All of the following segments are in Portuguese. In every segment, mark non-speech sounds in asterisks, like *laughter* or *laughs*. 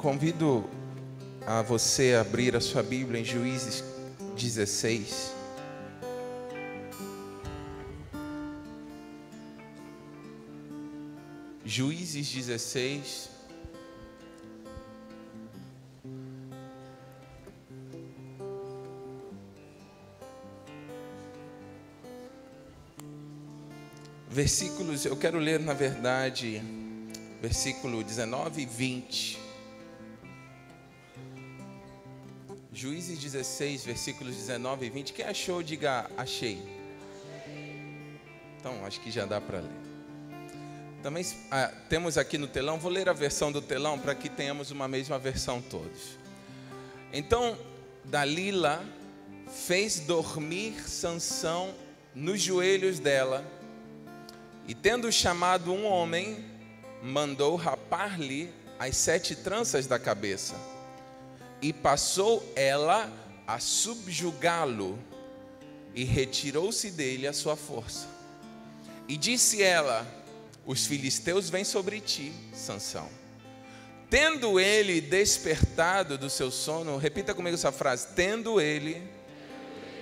Convido a você abrir a sua Bíblia em Juízes 16. Juízes 16. Versículos, eu quero ler na verdade, versículo 19 e 20. Juízes 16, versículos 19 e 20. Quem achou, diga achei. Então, acho que já dá para ler. Também ah, temos aqui no telão, vou ler a versão do telão para que tenhamos uma mesma versão todos. Então, Dalila fez dormir Sansão nos joelhos dela e tendo chamado um homem, mandou rapar-lhe as sete tranças da cabeça. E passou ela a subjugá-lo, e retirou-se dele a sua força. E disse ela: Os filisteus vêm sobre ti, Sansão. Tendo ele despertado do seu sono, repita comigo essa frase: tendo ele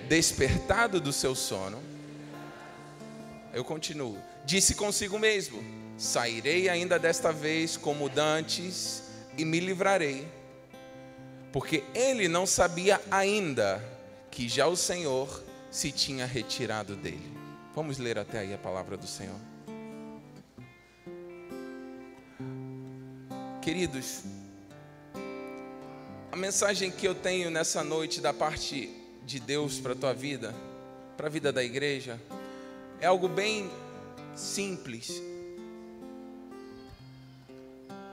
despertado do seu sono, eu continuo disse consigo mesmo: Sairei ainda desta vez como dantes e me livrarei. Porque ele não sabia ainda que já o Senhor se tinha retirado dele. Vamos ler até aí a palavra do Senhor. Queridos, a mensagem que eu tenho nessa noite da parte de Deus para a tua vida, para a vida da igreja, é algo bem simples.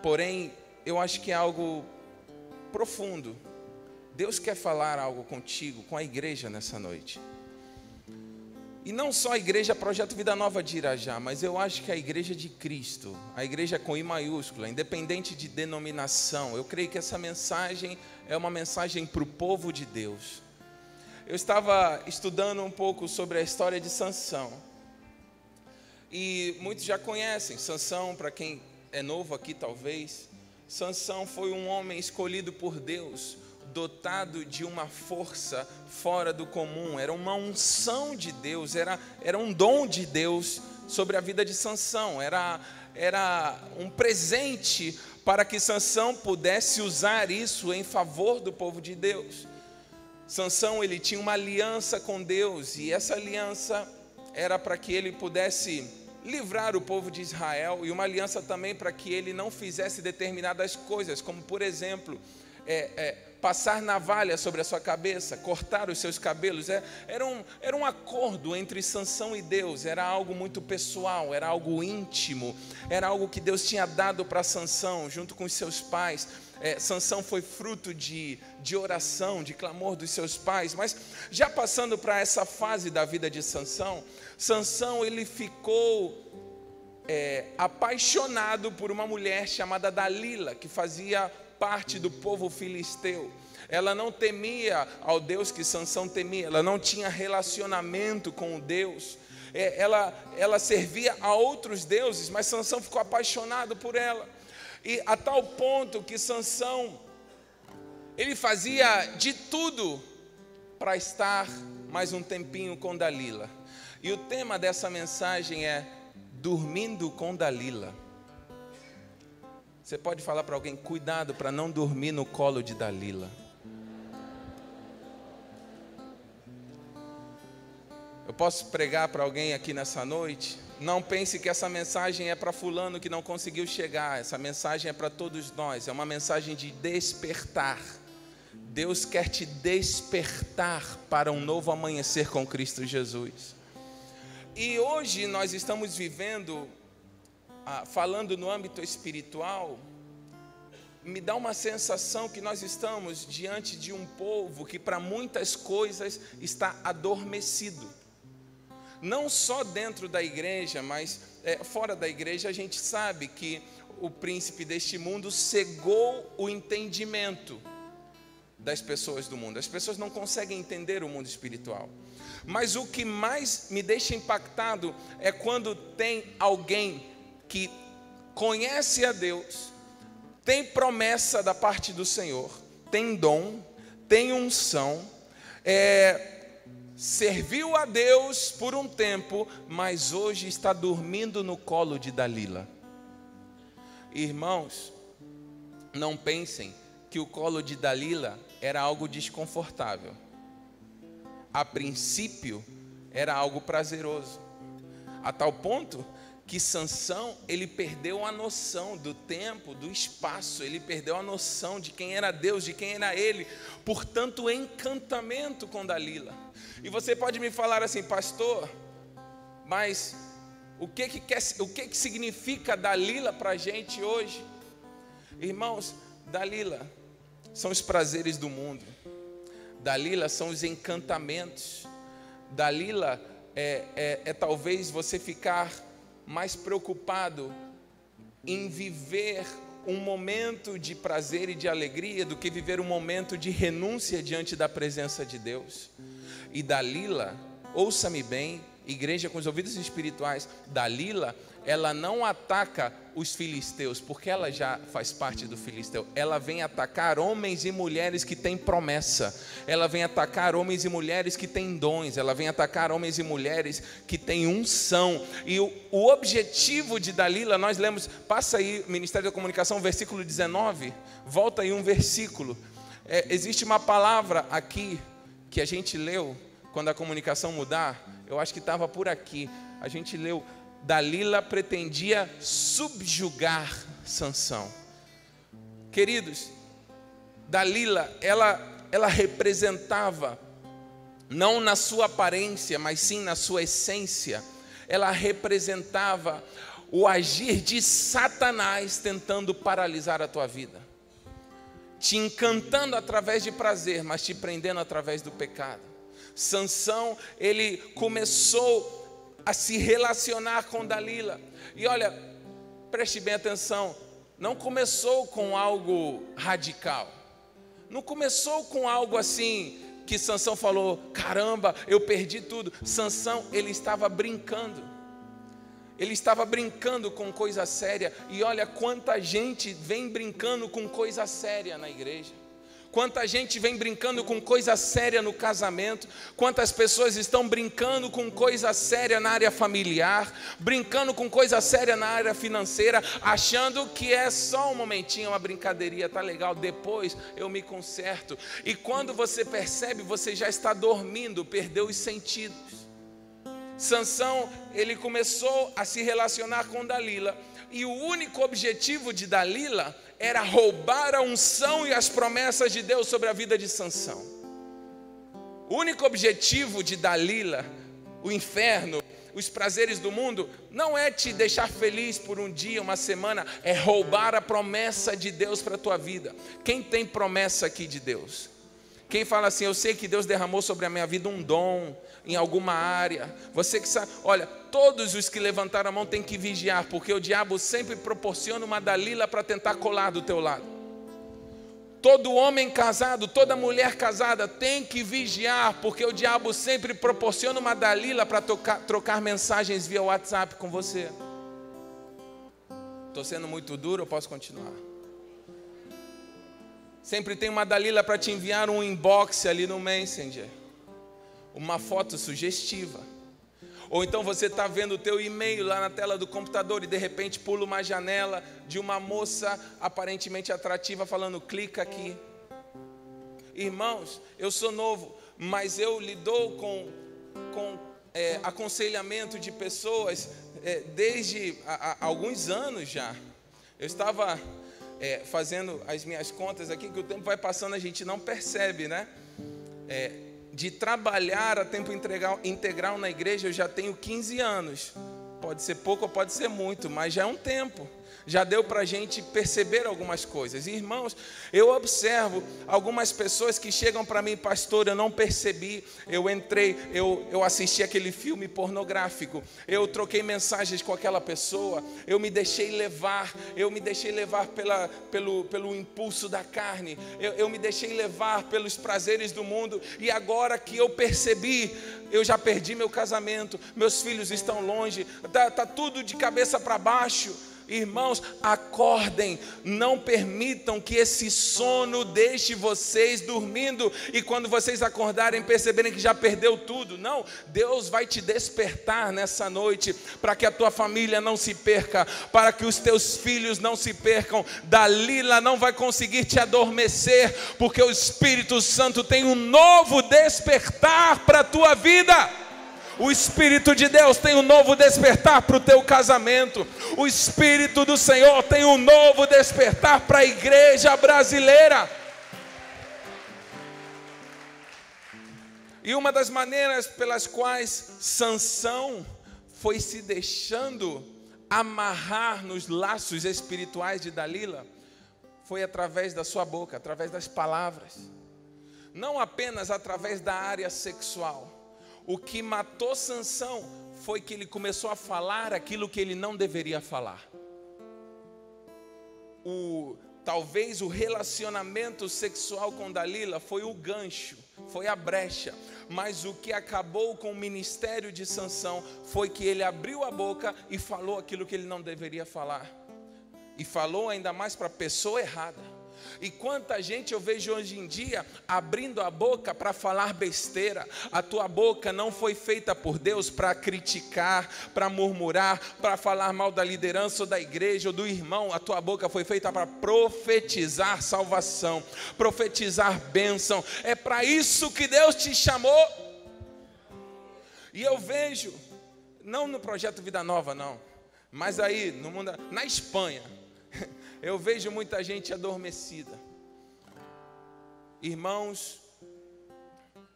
Porém, eu acho que é algo profundo. Deus quer falar algo contigo, com a igreja nessa noite. E não só a igreja Projeto Vida Nova de Irajá, mas eu acho que a igreja de Cristo, a igreja com I maiúscula, independente de denominação, eu creio que essa mensagem é uma mensagem para o povo de Deus. Eu estava estudando um pouco sobre a história de Sansão. E muitos já conhecem Sansão, para quem é novo aqui talvez. Sansão foi um homem escolhido por Deus, dotado de uma força fora do comum, era uma unção de Deus, era, era um dom de Deus sobre a vida de Sansão, era, era um presente para que Sansão pudesse usar isso em favor do povo de Deus. Sansão ele tinha uma aliança com Deus e essa aliança era para que ele pudesse livrar o povo de Israel e uma aliança também para que ele não fizesse determinadas coisas, como por exemplo, é, é, passar navalha sobre a sua cabeça, cortar os seus cabelos. É, era, um, era um acordo entre Sansão e Deus, era algo muito pessoal, era algo íntimo, era algo que Deus tinha dado para Sansão junto com os seus pais é, Sansão foi fruto de, de oração, de clamor dos seus pais, mas já passando para essa fase da vida de Sansão, Sansão ele ficou é, apaixonado por uma mulher chamada Dalila, que fazia parte do povo filisteu. Ela não temia ao Deus que Sansão temia, ela não tinha relacionamento com o Deus. É, ela, ela servia a outros deuses, mas Sansão ficou apaixonado por ela. E a tal ponto que Sansão ele fazia de tudo para estar mais um tempinho com Dalila. E o tema dessa mensagem é dormindo com Dalila. Você pode falar para alguém, cuidado para não dormir no colo de Dalila. Eu posso pregar para alguém aqui nessa noite não pense que essa mensagem é para fulano que não conseguiu chegar. Essa mensagem é para todos nós. É uma mensagem de despertar. Deus quer te despertar para um novo amanhecer com Cristo Jesus. E hoje nós estamos vivendo, ah, falando no âmbito espiritual, me dá uma sensação que nós estamos diante de um povo que para muitas coisas está adormecido não só dentro da igreja, mas é, fora da igreja, a gente sabe que o príncipe deste mundo cegou o entendimento das pessoas do mundo. As pessoas não conseguem entender o mundo espiritual. Mas o que mais me deixa impactado é quando tem alguém que conhece a Deus, tem promessa da parte do Senhor, tem dom, tem unção, é, serviu a Deus por um tempo, mas hoje está dormindo no colo de Dalila. Irmãos, não pensem que o colo de Dalila era algo desconfortável. A princípio, era algo prazeroso. A tal ponto que Sansão, ele perdeu a noção do tempo, do espaço, ele perdeu a noção de quem era Deus, de quem era ele, por tanto encantamento com Dalila. E você pode me falar assim, pastor, mas o que que, quer, o que, que significa Dalila para a gente hoje? Irmãos, Dalila são os prazeres do mundo, Dalila são os encantamentos, Dalila é, é, é talvez você ficar mais preocupado em viver um momento de prazer e de alegria do que viver um momento de renúncia diante da presença de Deus. E Dalila, ouça-me bem, igreja com os ouvidos espirituais, Dalila ela não ataca os filisteus, porque ela já faz parte do filisteu. Ela vem atacar homens e mulheres que têm promessa. Ela vem atacar homens e mulheres que têm dons. Ela vem atacar homens e mulheres que têm unção. E o, o objetivo de Dalila, nós lemos, passa aí, Ministério da Comunicação, versículo 19. Volta aí um versículo. É, existe uma palavra aqui que a gente leu quando a comunicação mudar. Eu acho que estava por aqui. A gente leu Dalila pretendia subjugar Sansão. Queridos, Dalila, ela, ela representava, não na sua aparência, mas sim na sua essência, ela representava o agir de Satanás tentando paralisar a tua vida, te encantando através de prazer, mas te prendendo através do pecado. Sansão, ele começou a se relacionar com Dalila. E olha, preste bem atenção, não começou com algo radical. Não começou com algo assim que Sansão falou: "Caramba, eu perdi tudo". Sansão, ele estava brincando. Ele estava brincando com coisa séria, e olha quanta gente vem brincando com coisa séria na igreja. Quanta gente vem brincando com coisa séria no casamento, quantas pessoas estão brincando com coisa séria na área familiar, brincando com coisa séria na área financeira, achando que é só um momentinho, uma brincadeirinha, tá legal, depois eu me conserto. E quando você percebe, você já está dormindo, perdeu os sentidos. Sansão, ele começou a se relacionar com Dalila, e o único objetivo de Dalila era roubar a unção e as promessas de Deus sobre a vida de Sansão. O único objetivo de Dalila, o inferno, os prazeres do mundo, não é te deixar feliz por um dia, uma semana, é roubar a promessa de Deus para a tua vida. Quem tem promessa aqui de Deus? Quem fala assim, eu sei que Deus derramou sobre a minha vida um dom, em alguma área. Você que sabe, olha, todos os que levantaram a mão têm que vigiar, porque o diabo sempre proporciona uma dalila para tentar colar do teu lado. Todo homem casado, toda mulher casada tem que vigiar, porque o diabo sempre proporciona uma dalila para trocar mensagens via WhatsApp com você. Estou sendo muito duro, eu posso continuar? Sempre tem uma dalila para te enviar um inbox ali no Messenger uma foto sugestiva. Ou então você está vendo o teu e-mail lá na tela do computador e de repente pula uma janela de uma moça aparentemente atrativa falando clica aqui. Irmãos, eu sou novo, mas eu lidou com, com é, aconselhamento de pessoas é, desde a, a, alguns anos já. Eu estava é, fazendo as minhas contas aqui, que o tempo vai passando, a gente não percebe, né? É, de trabalhar a tempo integral na igreja, eu já tenho 15 anos. Pode ser pouco ou pode ser muito, mas já é um tempo. Já deu para a gente perceber algumas coisas. Irmãos, eu observo algumas pessoas que chegam para mim, pastor, eu não percebi, eu entrei, eu, eu assisti aquele filme pornográfico, eu troquei mensagens com aquela pessoa, eu me deixei levar, eu me deixei levar pela, pelo, pelo impulso da carne, eu, eu me deixei levar pelos prazeres do mundo, e agora que eu percebi, eu já perdi meu casamento, meus filhos estão longe, está tá tudo de cabeça para baixo Irmãos, acordem, não permitam que esse sono deixe vocês dormindo e quando vocês acordarem perceberem que já perdeu tudo. Não, Deus vai te despertar nessa noite para que a tua família não se perca, para que os teus filhos não se percam. Dalila não vai conseguir te adormecer, porque o Espírito Santo tem um novo despertar para a tua vida. O Espírito de Deus tem um novo despertar para o teu casamento. O Espírito do Senhor tem um novo despertar para a igreja brasileira. E uma das maneiras pelas quais Sansão foi se deixando amarrar nos laços espirituais de Dalila foi através da sua boca, através das palavras. Não apenas através da área sexual o que matou Sansão foi que ele começou a falar aquilo que ele não deveria falar. O, talvez o relacionamento sexual com Dalila foi o gancho, foi a brecha, mas o que acabou com o ministério de Sansão foi que ele abriu a boca e falou aquilo que ele não deveria falar. E falou ainda mais para a pessoa errada. E quanta gente eu vejo hoje em dia abrindo a boca para falar besteira. A tua boca não foi feita por Deus para criticar, para murmurar, para falar mal da liderança ou da igreja ou do irmão. A tua boca foi feita para profetizar salvação, profetizar bênção. É para isso que Deus te chamou. E eu vejo, não no projeto Vida Nova, não, mas aí no mundo, na Espanha *laughs* eu vejo muita gente adormecida. Irmãos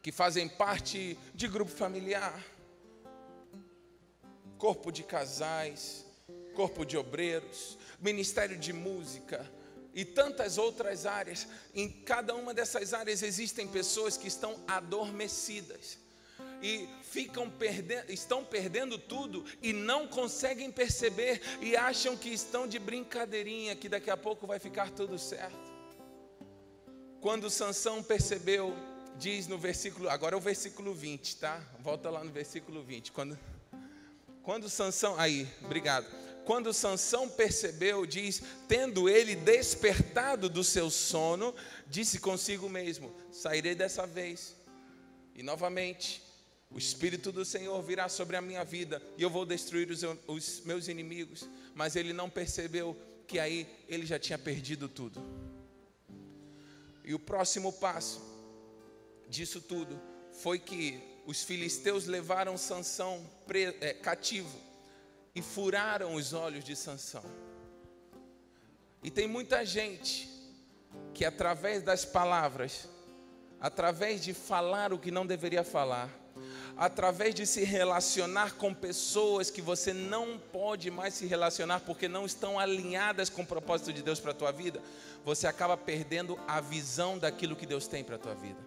que fazem parte de grupo familiar, corpo de casais, corpo de obreiros, ministério de música e tantas outras áreas. Em cada uma dessas áreas existem pessoas que estão adormecidas e ficam perdendo, estão perdendo tudo e não conseguem perceber e acham que estão de brincadeirinha, que daqui a pouco vai ficar tudo certo. Quando Sansão percebeu, diz no versículo, agora é o versículo 20, tá? Volta lá no versículo 20. Quando quando Sansão, aí, obrigado. Quando Sansão percebeu, diz, tendo ele despertado do seu sono, disse consigo mesmo: Sairei dessa vez. E novamente, o Espírito do Senhor virá sobre a minha vida e eu vou destruir os, meus inimigos. Mas ele não percebeu que aí ele já tinha perdido tudo. E o próximo passo disso tudo foi que os filisteus levaram Sansão é, cativo e furaram os olhos de Sansão. E tem muita gente que através das palavras, através de falar o que não deveria falar, através de se relacionar com pessoas que você não pode mais se relacionar porque não estão alinhadas com o propósito de Deus para a tua vida, você acaba perdendo a visão daquilo que Deus tem para a tua vida.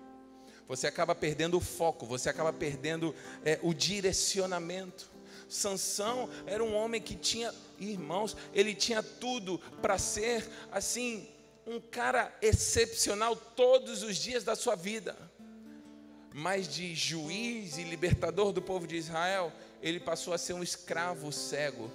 Você acaba perdendo o foco, você acaba perdendo é, o direcionamento. Sansão era um homem que tinha, irmãos, ele tinha tudo para ser assim um cara excepcional todos os dias da sua vida mas de juiz e libertador do povo de Israel, ele passou a ser um escravo cego.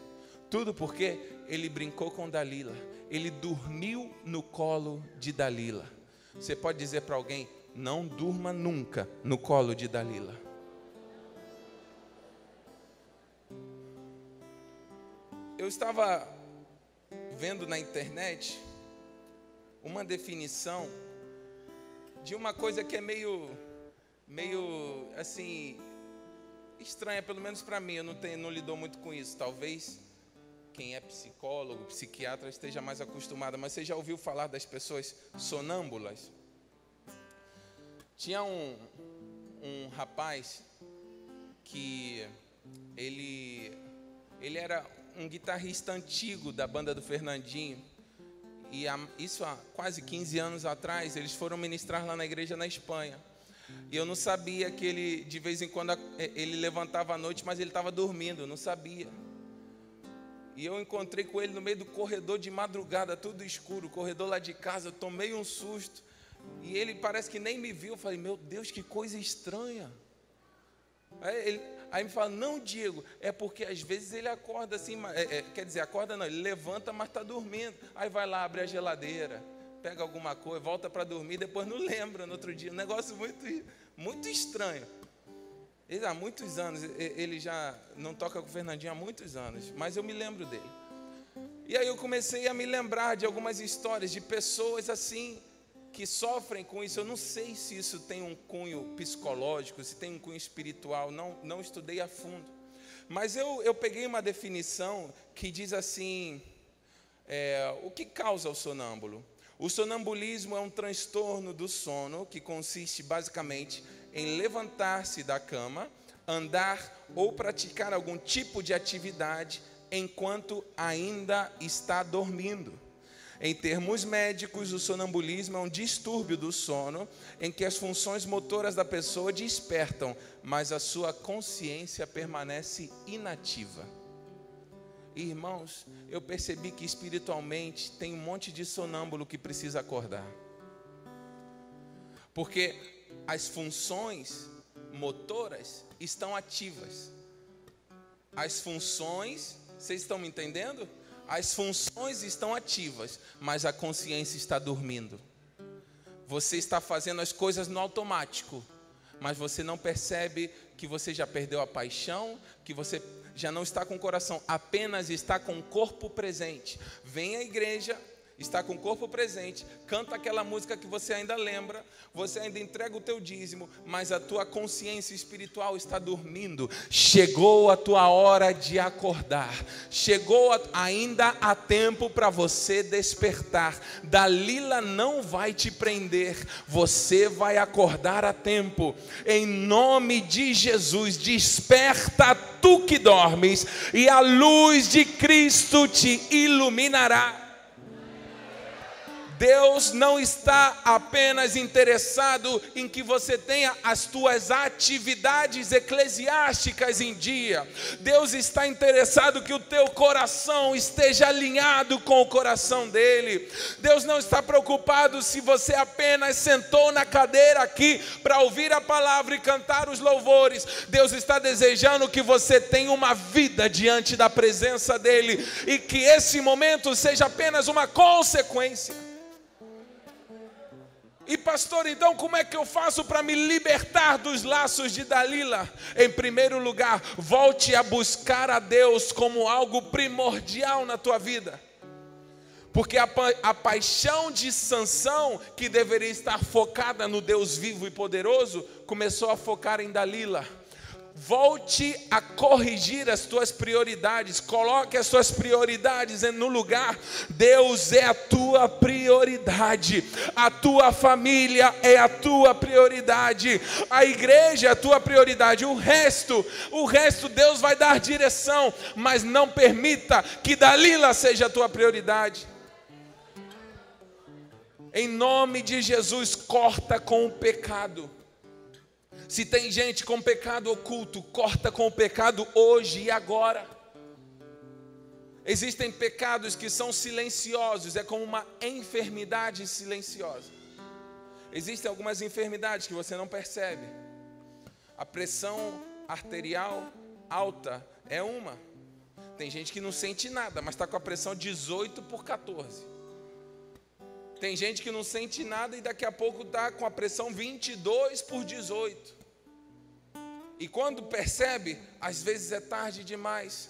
Tudo porque ele brincou com Dalila, ele dormiu no colo de Dalila. Você pode dizer para alguém: não durma nunca no colo de Dalila. Eu estava vendo na internet uma definição de uma coisa que é meio meio assim estranha, pelo menos para mim. Eu não tenho, não lidou muito com isso. Talvez quem é psicólogo, psiquiatra esteja mais acostumado. Mas você já ouviu falar das pessoas sonâmbulas? Tinha um, um rapaz que ele ele era um guitarrista antigo da banda do Fernandinho. E isso há quase 15 anos atrás, eles foram ministrar lá na igreja na Espanha. E eu não sabia que ele, de vez em quando, é, ele levantava à noite, mas ele estava dormindo, eu não sabia. E eu encontrei com ele no meio do corredor de madrugada, tudo escuro, corredor lá de casa, eu tomei um susto. E ele parece que nem me viu. Eu falei, meu Deus, que coisa estranha. Aí, ele, Aí me fala, não, Diego, é porque às vezes ele acorda assim, é, é, quer dizer, acorda não, ele levanta, mas está dormindo. Aí vai lá, abre a geladeira, pega alguma coisa, volta para dormir, depois não lembra no outro dia. Um negócio muito, muito estranho. Ele há muitos anos, ele já não toca com o Fernandinho há muitos anos, mas eu me lembro dele. E aí eu comecei a me lembrar de algumas histórias de pessoas assim que sofrem com isso. Eu não sei se isso tem um cunho psicológico, se tem um cunho espiritual, não, não estudei a fundo. Mas eu, eu peguei uma definição que diz assim: é, o que causa o sonâmbulo? O sonambulismo é um transtorno do sono que consiste basicamente em levantar-se da cama, andar ou praticar algum tipo de atividade enquanto ainda está dormindo. Em termos médicos, o sonambulismo é um distúrbio do sono em que as funções motoras da pessoa despertam, mas a sua consciência permanece inativa. Irmãos, eu percebi que espiritualmente tem um monte de sonâmbulo que precisa acordar. Porque as funções motoras estão ativas. As funções, vocês estão me entendendo? As funções estão ativas, mas a consciência está dormindo. Você está fazendo as coisas no automático, mas você não percebe que você já perdeu a paixão, que você já não está com o coração, apenas está com o corpo presente. Vem à igreja, está com o corpo presente, canta aquela música que você ainda lembra, você ainda entrega o teu dízimo, mas a tua consciência espiritual está dormindo. Chegou a tua hora de acordar. Chegou a, ainda há tempo para você despertar. Dalila não vai te prender, você vai acordar a tempo. Em nome de Jesus, desperta tu que dormes e a luz de Cristo te iluminará. Deus não está apenas interessado em que você tenha as tuas atividades eclesiásticas em dia. Deus está interessado que o teu coração esteja alinhado com o coração dele. Deus não está preocupado se você apenas sentou na cadeira aqui para ouvir a palavra e cantar os louvores. Deus está desejando que você tenha uma vida diante da presença dele e que esse momento seja apenas uma consequência. E pastor, então como é que eu faço para me libertar dos laços de Dalila? Em primeiro lugar, volte a buscar a Deus como algo primordial na tua vida. Porque a, a paixão de Sansão, que deveria estar focada no Deus vivo e poderoso, começou a focar em Dalila. Volte a corrigir as tuas prioridades, coloque as tuas prioridades no lugar. Deus é a tua prioridade, a tua família é a tua prioridade, a igreja é a tua prioridade. O resto, o resto Deus vai dar direção, mas não permita que Dalila seja a tua prioridade. Em nome de Jesus, corta com o pecado. Se tem gente com pecado oculto, corta com o pecado hoje e agora. Existem pecados que são silenciosos, é como uma enfermidade silenciosa. Existem algumas enfermidades que você não percebe. A pressão arterial alta é uma. Tem gente que não sente nada, mas está com a pressão 18 por 14. Tem gente que não sente nada e daqui a pouco está com a pressão 22 por 18. E quando percebe, às vezes é tarde demais.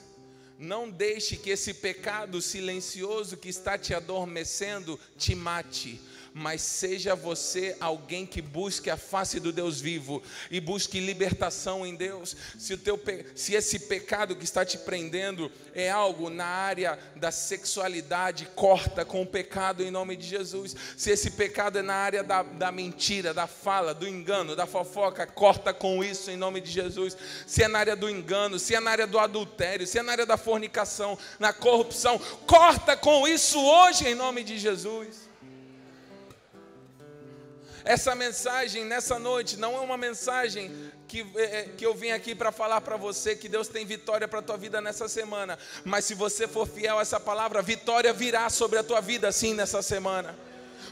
Não deixe que esse pecado silencioso que está te adormecendo te mate mas seja você alguém que busque a face do Deus vivo e busque libertação em Deus. Se, o teu, se esse pecado que está te prendendo é algo na área da sexualidade, corta com o pecado em nome de Jesus. Se esse pecado é na área da, da mentira, da fala, do engano, da fofoca, corta com isso em nome de Jesus. Se é na área do engano, se é na área do adultério, se é na área da fornicação, na corrupção, corta com isso hoje em nome de Jesus. Essa mensagem nessa noite não é uma mensagem que, é, é que eu vim aqui para falar para você que Deus tem vitória para a tua vida nessa semana. Mas se você for fiel a essa palavra, vitória virá sobre a tua vida sim nessa semana.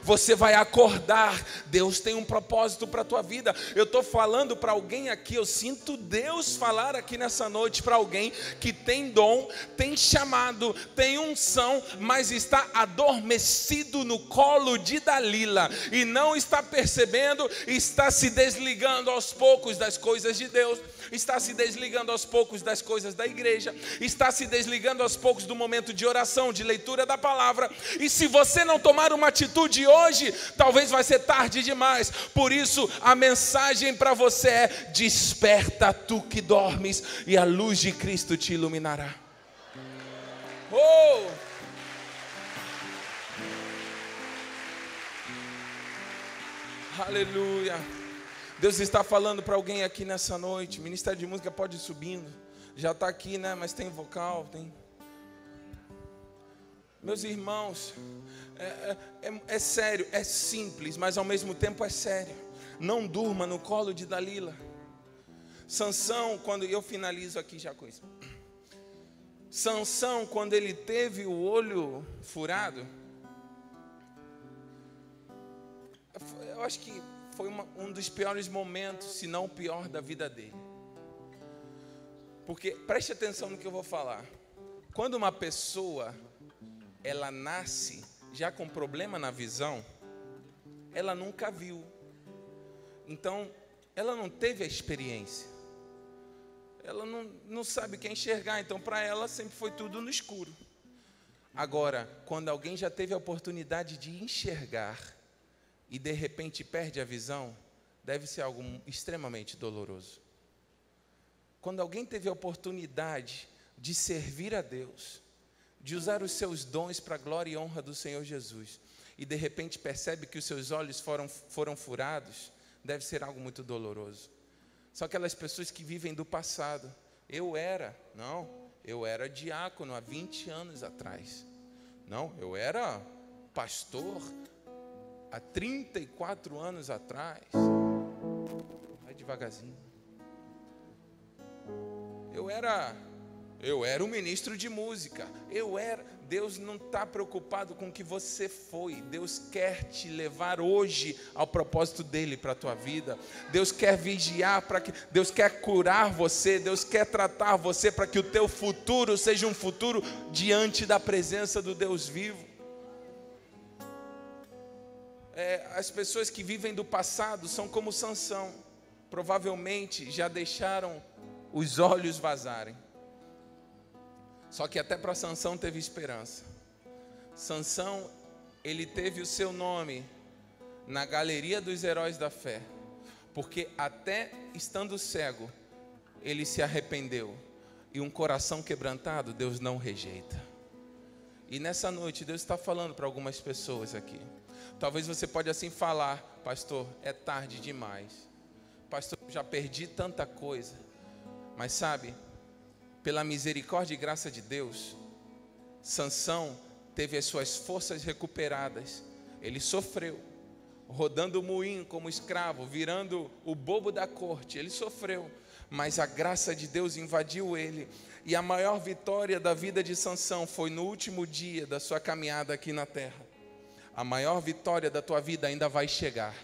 Você vai acordar. Deus tem um propósito para a tua vida. Eu estou falando para alguém aqui, eu sinto Deus falar aqui nessa noite para alguém que tem dom, tem chamado, tem unção, mas está adormecido no colo de Dalila e não está percebendo, está se desligando aos poucos das coisas de Deus está se desligando aos poucos das coisas da igreja, está se desligando aos poucos do momento de oração, de leitura da palavra. E se você não tomar uma atitude hoje, talvez vai ser tarde demais. Por isso, a mensagem para você é: desperta tu que dormes, e a luz de Cristo te iluminará. Oh! Aleluia. Deus está falando para alguém aqui nessa noite. Ministério de música pode ir subindo. Já está aqui, né? Mas tem vocal, tem. Meus irmãos, é, é, é, é sério, é simples, mas ao mesmo tempo é sério. Não durma no colo de Dalila. Sansão, quando eu finalizo aqui já com isso. Sansão, quando ele teve o olho furado, eu acho que foi uma, um dos piores momentos, se não o pior da vida dele. Porque preste atenção no que eu vou falar. Quando uma pessoa ela nasce já com problema na visão, ela nunca viu. Então, ela não teve a experiência. Ela não, não sabe quem enxergar, então para ela sempre foi tudo no escuro. Agora, quando alguém já teve a oportunidade de enxergar, e de repente perde a visão, deve ser algo extremamente doloroso. Quando alguém teve a oportunidade de servir a Deus, de usar os seus dons para a glória e honra do Senhor Jesus, e de repente percebe que os seus olhos foram, foram furados, deve ser algo muito doloroso. São aquelas pessoas que vivem do passado. Eu era, não, eu era diácono há 20 anos atrás. Não, eu era pastor há 34 anos atrás. Vai devagarzinho. Eu era eu era um ministro de música. Eu era. Deus não está preocupado com o que você foi. Deus quer te levar hoje ao propósito dele para a tua vida. Deus quer vigiar para que. Deus quer curar você. Deus quer tratar você para que o teu futuro seja um futuro diante da presença do Deus vivo é, as pessoas que vivem do passado são como Sansão, provavelmente já deixaram os olhos vazarem. Só que até para Sansão teve esperança. Sansão, ele teve o seu nome na galeria dos heróis da fé, porque até estando cego, ele se arrependeu. E um coração quebrantado, Deus não rejeita. E nessa noite, Deus está falando para algumas pessoas aqui. Talvez você pode assim falar, pastor, é tarde demais. Pastor, já perdi tanta coisa. Mas sabe, pela misericórdia e graça de Deus, Sansão teve as suas forças recuperadas. Ele sofreu, rodando o moinho como escravo, virando o bobo da corte. Ele sofreu, mas a graça de Deus invadiu ele. E a maior vitória da vida de Sansão foi no último dia da sua caminhada aqui na terra a maior vitória da tua vida ainda vai chegar.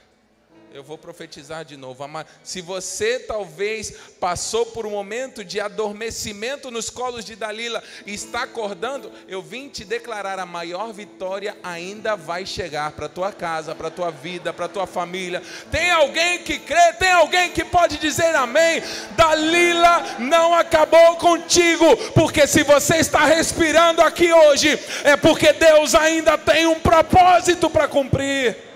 Eu vou profetizar de novo. Se você talvez passou por um momento de adormecimento nos colos de Dalila e está acordando, eu vim te declarar a maior vitória ainda vai chegar para tua casa, para tua vida, para tua família. Tem alguém que crê? Tem alguém que pode dizer amém? Dalila não acabou contigo, porque se você está respirando aqui hoje, é porque Deus ainda tem um propósito para cumprir.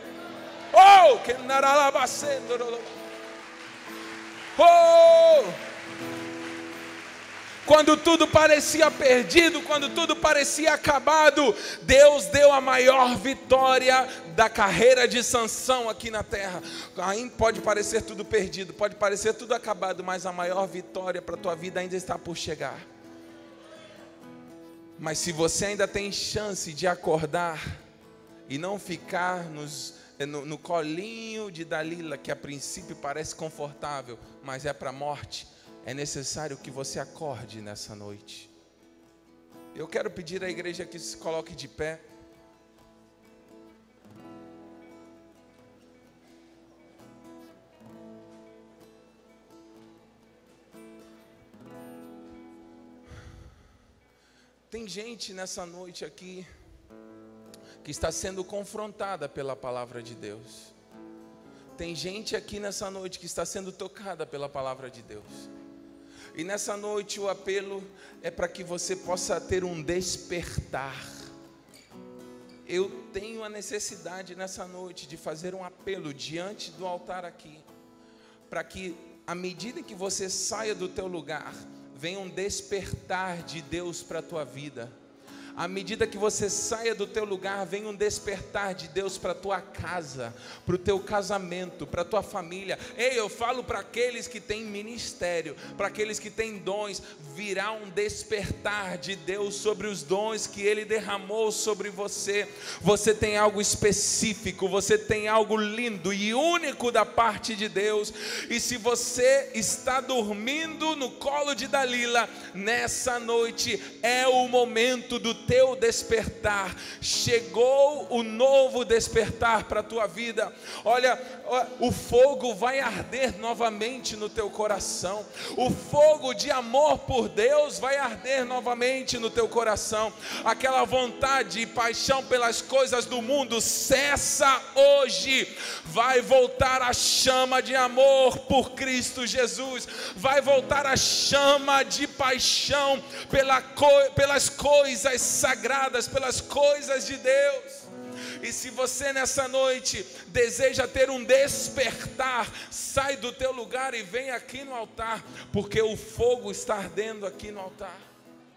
Oh, que Oh! Quando tudo parecia perdido, quando tudo parecia acabado, Deus deu a maior vitória da carreira de Sansão aqui na terra. Aí pode parecer tudo perdido, pode parecer tudo acabado, mas a maior vitória para a tua vida ainda está por chegar. Mas se você ainda tem chance de acordar e não ficar nos no, no colinho de Dalila, que a princípio parece confortável, mas é para a morte, é necessário que você acorde nessa noite. Eu quero pedir à igreja que se coloque de pé. Tem gente nessa noite aqui que está sendo confrontada pela palavra de Deus. Tem gente aqui nessa noite que está sendo tocada pela palavra de Deus. E nessa noite o apelo é para que você possa ter um despertar. Eu tenho a necessidade nessa noite de fazer um apelo diante do altar aqui, para que à medida que você saia do teu lugar, venha um despertar de Deus para a tua vida à medida que você saia do teu lugar, vem um despertar de Deus para a tua casa, para o teu casamento, para a tua família. Ei, eu falo para aqueles que têm ministério, para aqueles que têm dons, virá um despertar de Deus sobre os dons que Ele derramou sobre você. Você tem algo específico, você tem algo lindo e único da parte de Deus. E se você está dormindo no colo de Dalila, nessa noite é o momento do teu despertar, chegou o novo despertar para a tua vida. Olha, o fogo vai arder novamente no teu coração, o fogo de amor por Deus vai arder novamente no teu coração. Aquela vontade e paixão pelas coisas do mundo cessa hoje, vai voltar a chama de amor por Cristo Jesus, vai voltar a chama de paixão pela pelas coisas sagradas, pelas coisas de Deus. E se você nessa noite deseja ter um despertar, sai do teu lugar e vem aqui no altar, porque o fogo está ardendo aqui no altar.